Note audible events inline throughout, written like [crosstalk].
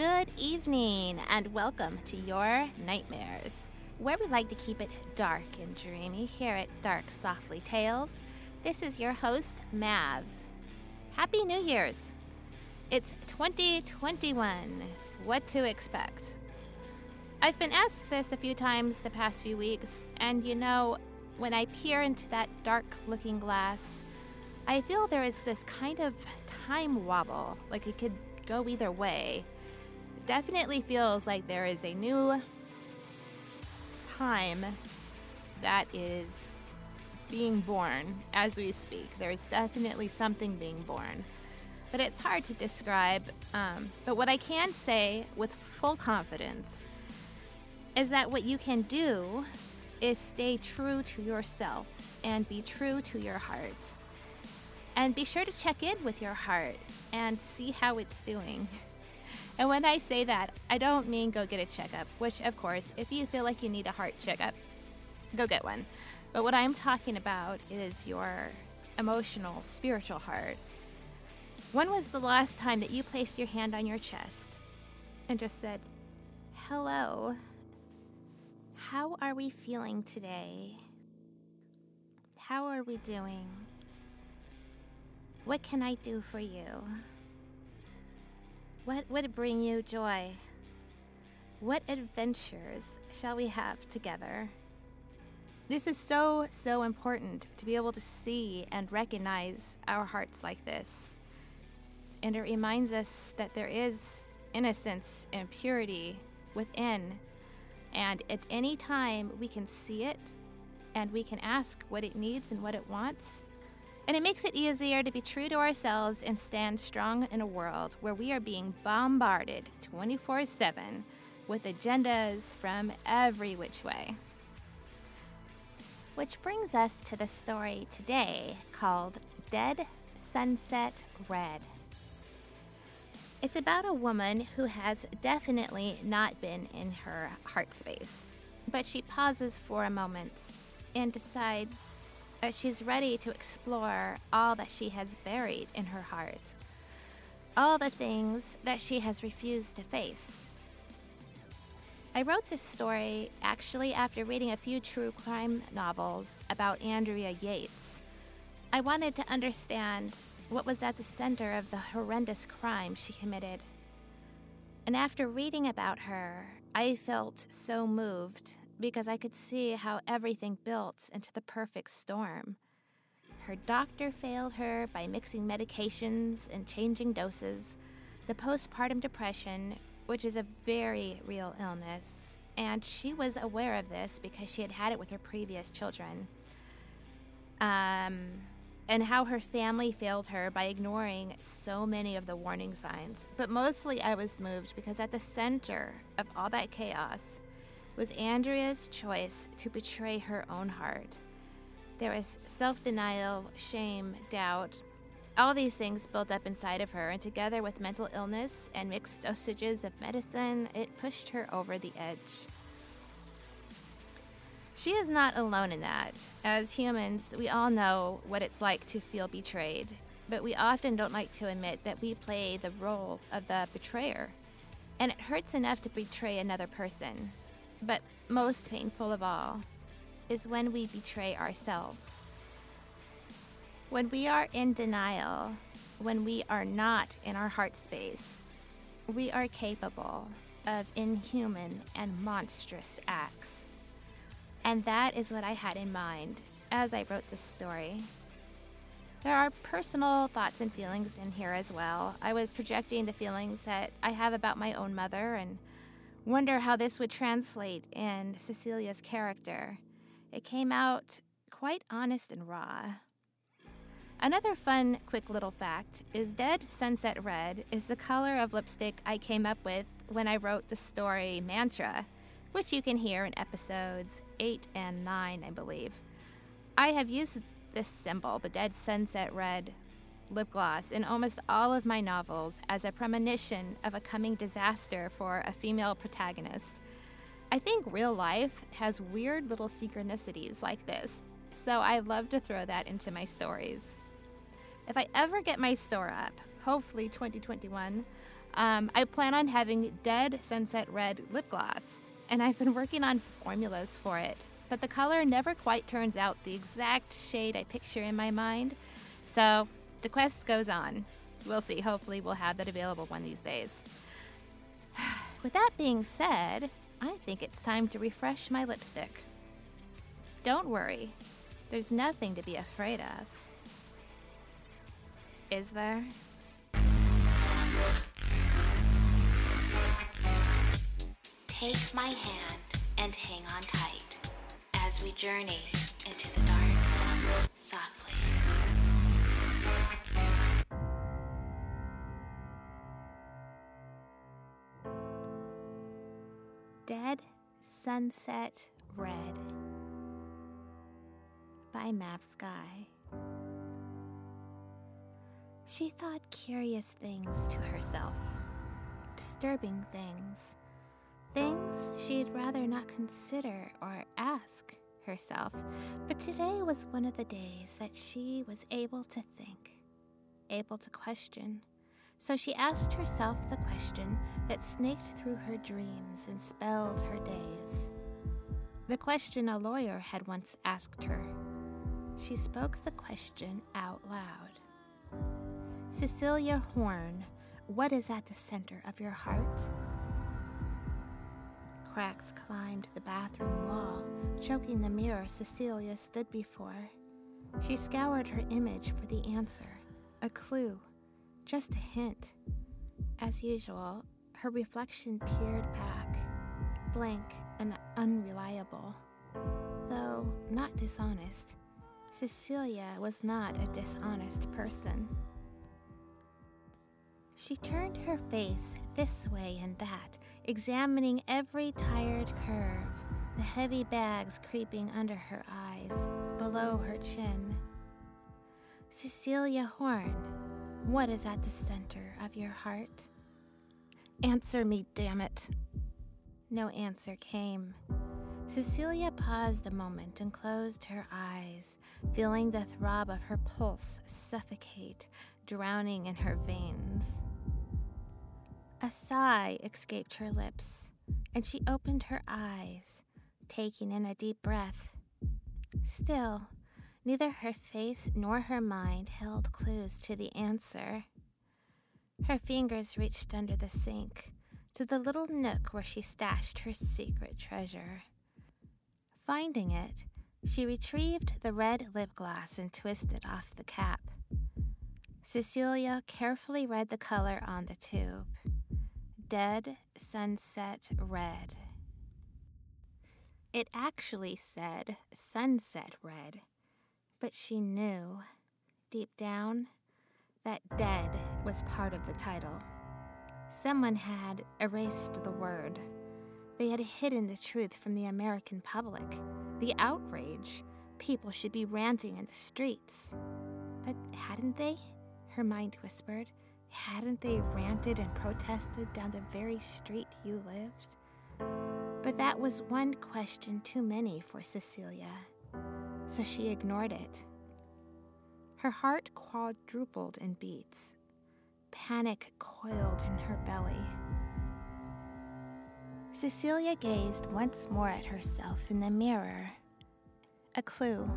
Good evening, and welcome to Your Nightmares, where we like to keep it dark and dreamy here at Dark Softly Tales. This is your host, Mav. Happy New Year's! It's 2021. What to expect? I've been asked this a few times the past few weeks, and you know, when I peer into that dark looking glass, I feel there is this kind of time wobble, like it could go either way. It definitely feels like there is a new time that is being born as we speak. There's definitely something being born. But it's hard to describe. Um, but what I can say with full confidence is that what you can do is stay true to yourself and be true to your heart. And be sure to check in with your heart and see how it's doing. And when I say that, I don't mean go get a checkup, which, of course, if you feel like you need a heart checkup, go get one. But what I'm talking about is your emotional, spiritual heart. When was the last time that you placed your hand on your chest and just said, Hello, how are we feeling today? How are we doing? What can I do for you? What would bring you joy? What adventures shall we have together? This is so, so important to be able to see and recognize our hearts like this. And it reminds us that there is innocence and purity within. And at any time, we can see it and we can ask what it needs and what it wants. And it makes it easier to be true to ourselves and stand strong in a world where we are being bombarded 24 7 with agendas from every which way. Which brings us to the story today called Dead Sunset Red. It's about a woman who has definitely not been in her heart space, but she pauses for a moment and decides that she's ready to explore all that she has buried in her heart, all the things that she has refused to face. I wrote this story actually after reading a few true crime novels about Andrea Yates. I wanted to understand what was at the center of the horrendous crime she committed. And after reading about her, I felt so moved because I could see how everything built into the perfect storm. Her doctor failed her by mixing medications and changing doses, the postpartum depression, which is a very real illness, and she was aware of this because she had had it with her previous children. Um, and how her family failed her by ignoring so many of the warning signs. But mostly I was moved because at the center of all that chaos was Andrea's choice to betray her own heart. There was self denial, shame, doubt, all these things built up inside of her, and together with mental illness and mixed dosages of medicine, it pushed her over the edge. She is not alone in that. As humans, we all know what it's like to feel betrayed, but we often don't like to admit that we play the role of the betrayer. And it hurts enough to betray another person. But most painful of all is when we betray ourselves. When we are in denial, when we are not in our heart space, we are capable of inhuman and monstrous acts. And that is what I had in mind as I wrote this story. There are personal thoughts and feelings in here as well. I was projecting the feelings that I have about my own mother and wonder how this would translate in Cecilia's character. It came out quite honest and raw. Another fun, quick little fact is Dead Sunset Red is the color of lipstick I came up with when I wrote the story Mantra, which you can hear in episodes 8 and 9, I believe. I have used this symbol, the Dead Sunset Red lip gloss, in almost all of my novels as a premonition of a coming disaster for a female protagonist. I think real life has weird little synchronicities like this, so I love to throw that into my stories. If I ever get my store up, hopefully 2021, um, I plan on having Dead Sunset Red lip gloss, and I've been working on formulas for it. But the color never quite turns out the exact shade I picture in my mind. So the quest goes on. We'll see. Hopefully, we'll have that available one of these days. [sighs] With that being said, I think it's time to refresh my lipstick. Don't worry, there's nothing to be afraid of. Is there? Take my hand and hang on tight as we journey Sunset Red by Mav Skye. She thought curious things to herself, disturbing things, things she'd rather not consider or ask herself. But today was one of the days that she was able to think, able to question. So she asked herself the question that snaked through her dreams and spelled her days. The question a lawyer had once asked her. She spoke the question out loud. Cecilia Horn, what is at the center of your heart? Cracks climbed the bathroom wall, choking the mirror Cecilia stood before. She scoured her image for the answer, a clue, just a hint. As usual, her reflection peered back, blank and unreliable. Though not dishonest, Cecilia was not a dishonest person. She turned her face this way and that, examining every tired curve, the heavy bags creeping under her eyes, below her chin. Cecilia Horn, what is at the center of your heart? Answer me, damn it. No answer came. Cecilia paused a moment and closed her eyes, feeling the throb of her pulse suffocate, drowning in her veins. A sigh escaped her lips, and she opened her eyes, taking in a deep breath. Still, neither her face nor her mind held clues to the answer. Her fingers reached under the sink to the little nook where she stashed her secret treasure. Finding it, she retrieved the red lip gloss and twisted off the cap. Cecilia carefully read the color on the tube. Dead Sunset Red. It actually said Sunset Red, but she knew, deep down, that dead was part of the title. Someone had erased the word. They had hidden the truth from the American public. The outrage. People should be ranting in the streets. But hadn't they? Her mind whispered. Hadn't they ranted and protested down the very street you lived? But that was one question too many for Cecilia, so she ignored it. Her heart quadrupled in beats. Panic coiled in her belly. Cecilia gazed once more at herself in the mirror. A clue.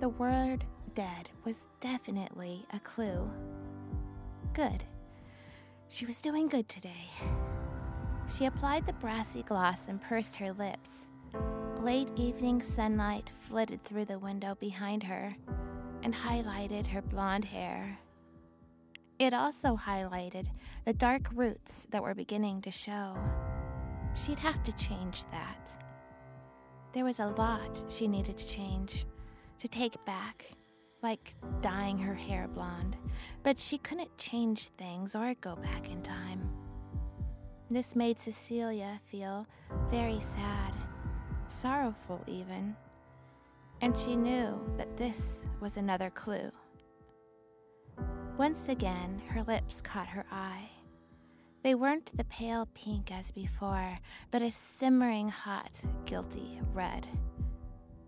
The word dead was definitely a clue. Good. She was doing good today. She applied the brassy gloss and pursed her lips. Late evening sunlight flitted through the window behind her and highlighted her blonde hair. It also highlighted the dark roots that were beginning to show. She'd have to change that. There was a lot she needed to change, to take back, like dyeing her hair blonde, but she couldn't change things or go back in time. This made Cecilia feel very sad, sorrowful even, and she knew that this was another clue. Once again, her lips caught her eye. They weren't the pale pink as before, but a simmering hot, guilty red.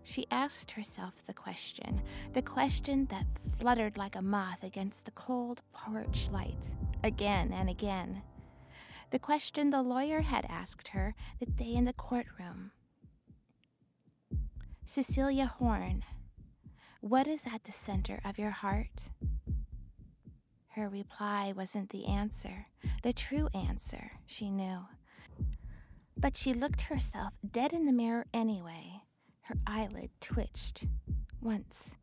She asked herself the question, the question that fluttered like a moth against the cold porch light, again and again. The question the lawyer had asked her the day in the courtroom. Cecilia Horn, what is at the center of your heart? Her reply wasn't the answer, the true answer, she knew. But she looked herself dead in the mirror anyway. Her eyelid twitched. Once,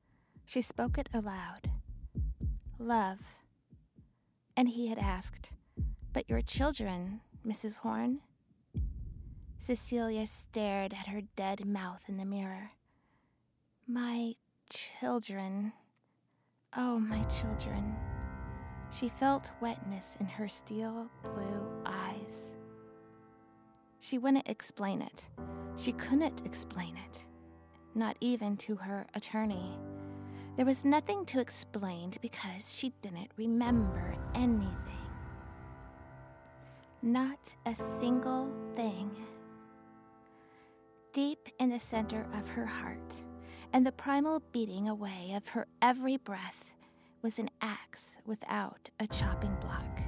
she spoke it aloud Love. And he had asked, But your children, Mrs. Horn? Cecilia stared at her dead mouth in the mirror. My children. Oh, my children. She felt wetness in her steel blue eyes. She wouldn't explain it. She couldn't explain it, not even to her attorney. There was nothing to explain because she didn't remember anything. Not a single thing. Deep in the center of her heart, and the primal beating away of her every breath, was an axe without a chopping block.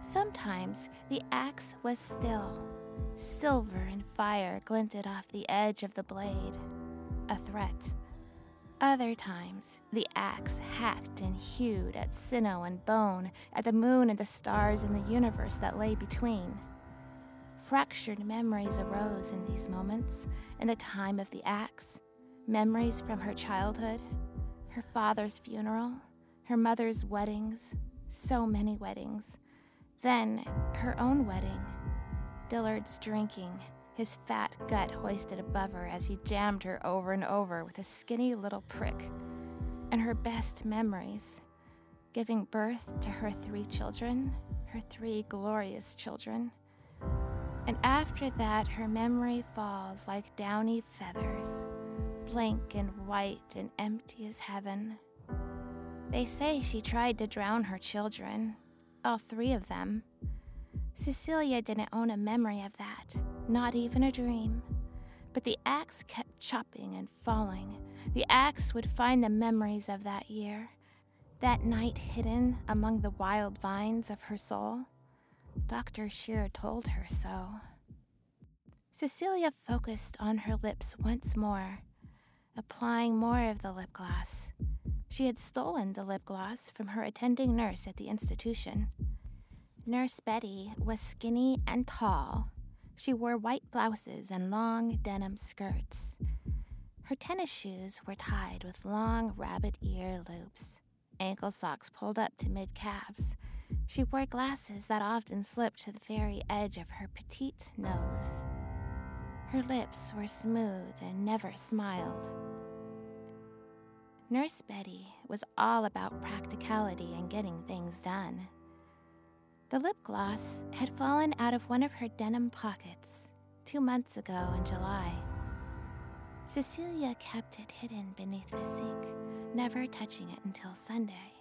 Sometimes the axe was still. Silver and fire glinted off the edge of the blade, a threat. Other times, the axe hacked and hewed at sinew and bone, at the moon and the stars in the universe that lay between. Fractured memories arose in these moments, in the time of the axe, memories from her childhood, her father's funeral, her mother's weddings, so many weddings. Then her own wedding. Dillard's drinking, his fat gut hoisted above her as he jammed her over and over with a skinny little prick. And her best memories giving birth to her three children, her three glorious children. And after that, her memory falls like downy feathers blank and white and empty as heaven. They say she tried to drown her children, all three of them. Cecilia didn't own a memory of that, not even a dream. But the axe kept chopping and falling. The axe would find the memories of that year, that night hidden among the wild vines of her soul. Dr. Shear told her so. Cecilia focused on her lips once more applying more of the lip gloss. She had stolen the lip gloss from her attending nurse at the institution. Nurse Betty was skinny and tall. She wore white blouses and long denim skirts. Her tennis shoes were tied with long rabbit ear loops, ankle socks pulled up to mid calves. She wore glasses that often slipped to the very edge of her petite nose. Her lips were smooth and never smiled. Nurse Betty was all about practicality and getting things done. The lip gloss had fallen out of one of her denim pockets two months ago in July. Cecilia kept it hidden beneath the sink, never touching it until Sunday.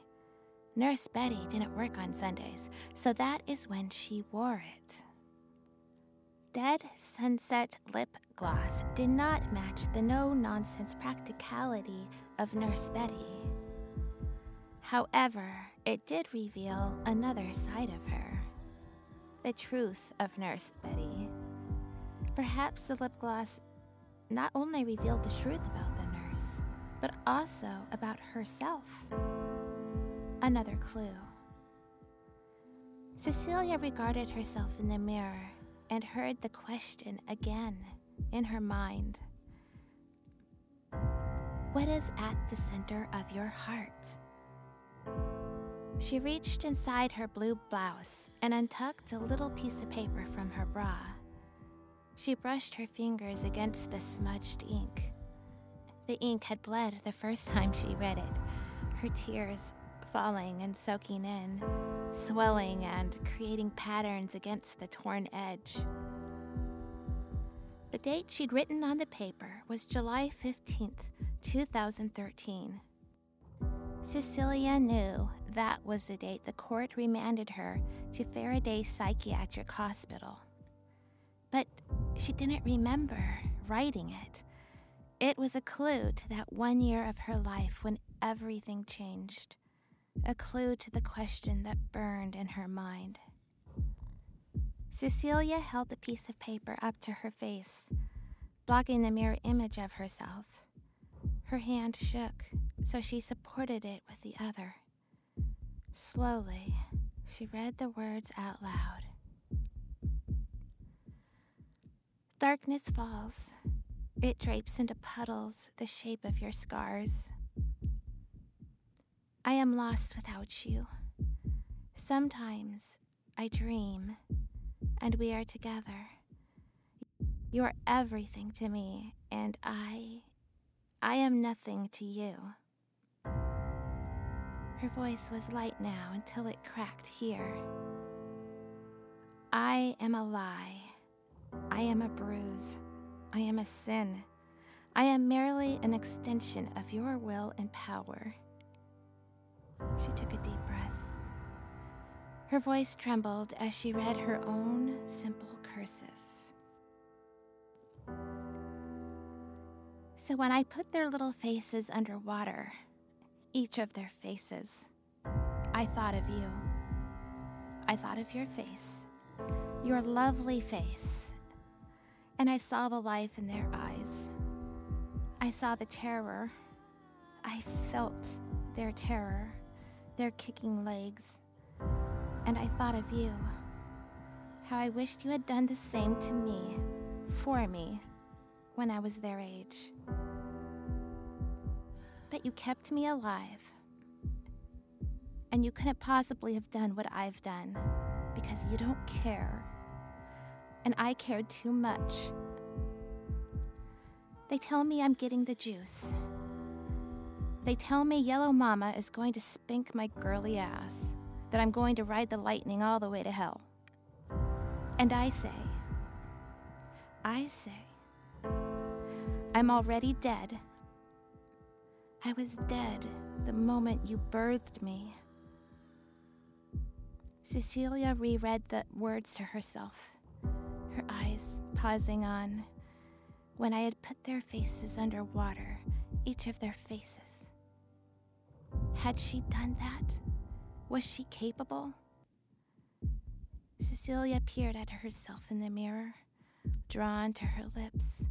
Nurse Betty didn't work on Sundays, so that is when she wore it. Dead Sunset lip gloss did not match the no nonsense practicality of Nurse Betty. However, it did reveal another side of her the truth of Nurse Betty. Perhaps the lip gloss not only revealed the truth about the nurse, but also about herself. Another clue. Cecilia regarded herself in the mirror and heard the question again in her mind What is at the center of your heart? She reached inside her blue blouse and untucked a little piece of paper from her bra. She brushed her fingers against the smudged ink. The ink had bled the first time she read it, her tears falling and soaking in, swelling and creating patterns against the torn edge. The date she'd written on the paper was July 15th, 2013. Cecilia knew that was the date the court remanded her to Faraday Psychiatric Hospital. But she didn't remember writing it. It was a clue to that one year of her life when everything changed, a clue to the question that burned in her mind. Cecilia held the piece of paper up to her face, blocking the mirror image of herself. Her hand shook, so she supported it with the other. Slowly, she read the words out loud. Darkness falls. It drapes into puddles the shape of your scars. I am lost without you. Sometimes I dream and we are together. You are everything to me, and I. I am nothing to you. Her voice was light now until it cracked here. I am a lie. I am a bruise. I am a sin. I am merely an extension of your will and power. She took a deep breath. Her voice trembled as she read her own simple cursive. So when I put their little faces under water, each of their faces, I thought of you. I thought of your face, your lovely face, and I saw the life in their eyes. I saw the terror. I felt their terror, their kicking legs and I thought of you. How I wished you had done the same to me, for me, when I was their age. But you kept me alive. And you couldn't possibly have done what I've done because you don't care. And I cared too much. They tell me I'm getting the juice. They tell me Yellow Mama is going to spink my girly ass that I'm going to ride the lightning all the way to hell. And I say, I say, I'm already dead. I was dead the moment you birthed me. Cecilia reread the words to herself, her eyes pausing on when I had put their faces under water, each of their faces. Had she done that? Was she capable? Cecilia peered at herself in the mirror, drawn to her lips,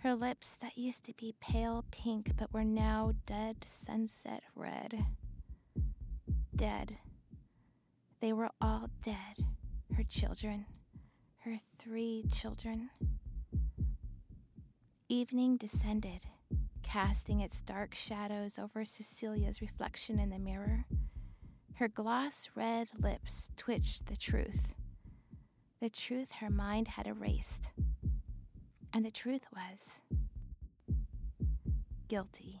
her lips that used to be pale pink but were now dead sunset red. Dead. They were all dead. Her children, her three children. Evening descended, casting its dark shadows over Cecilia's reflection in the mirror. Her gloss red lips twitched the truth. The truth her mind had erased. And the truth was guilty.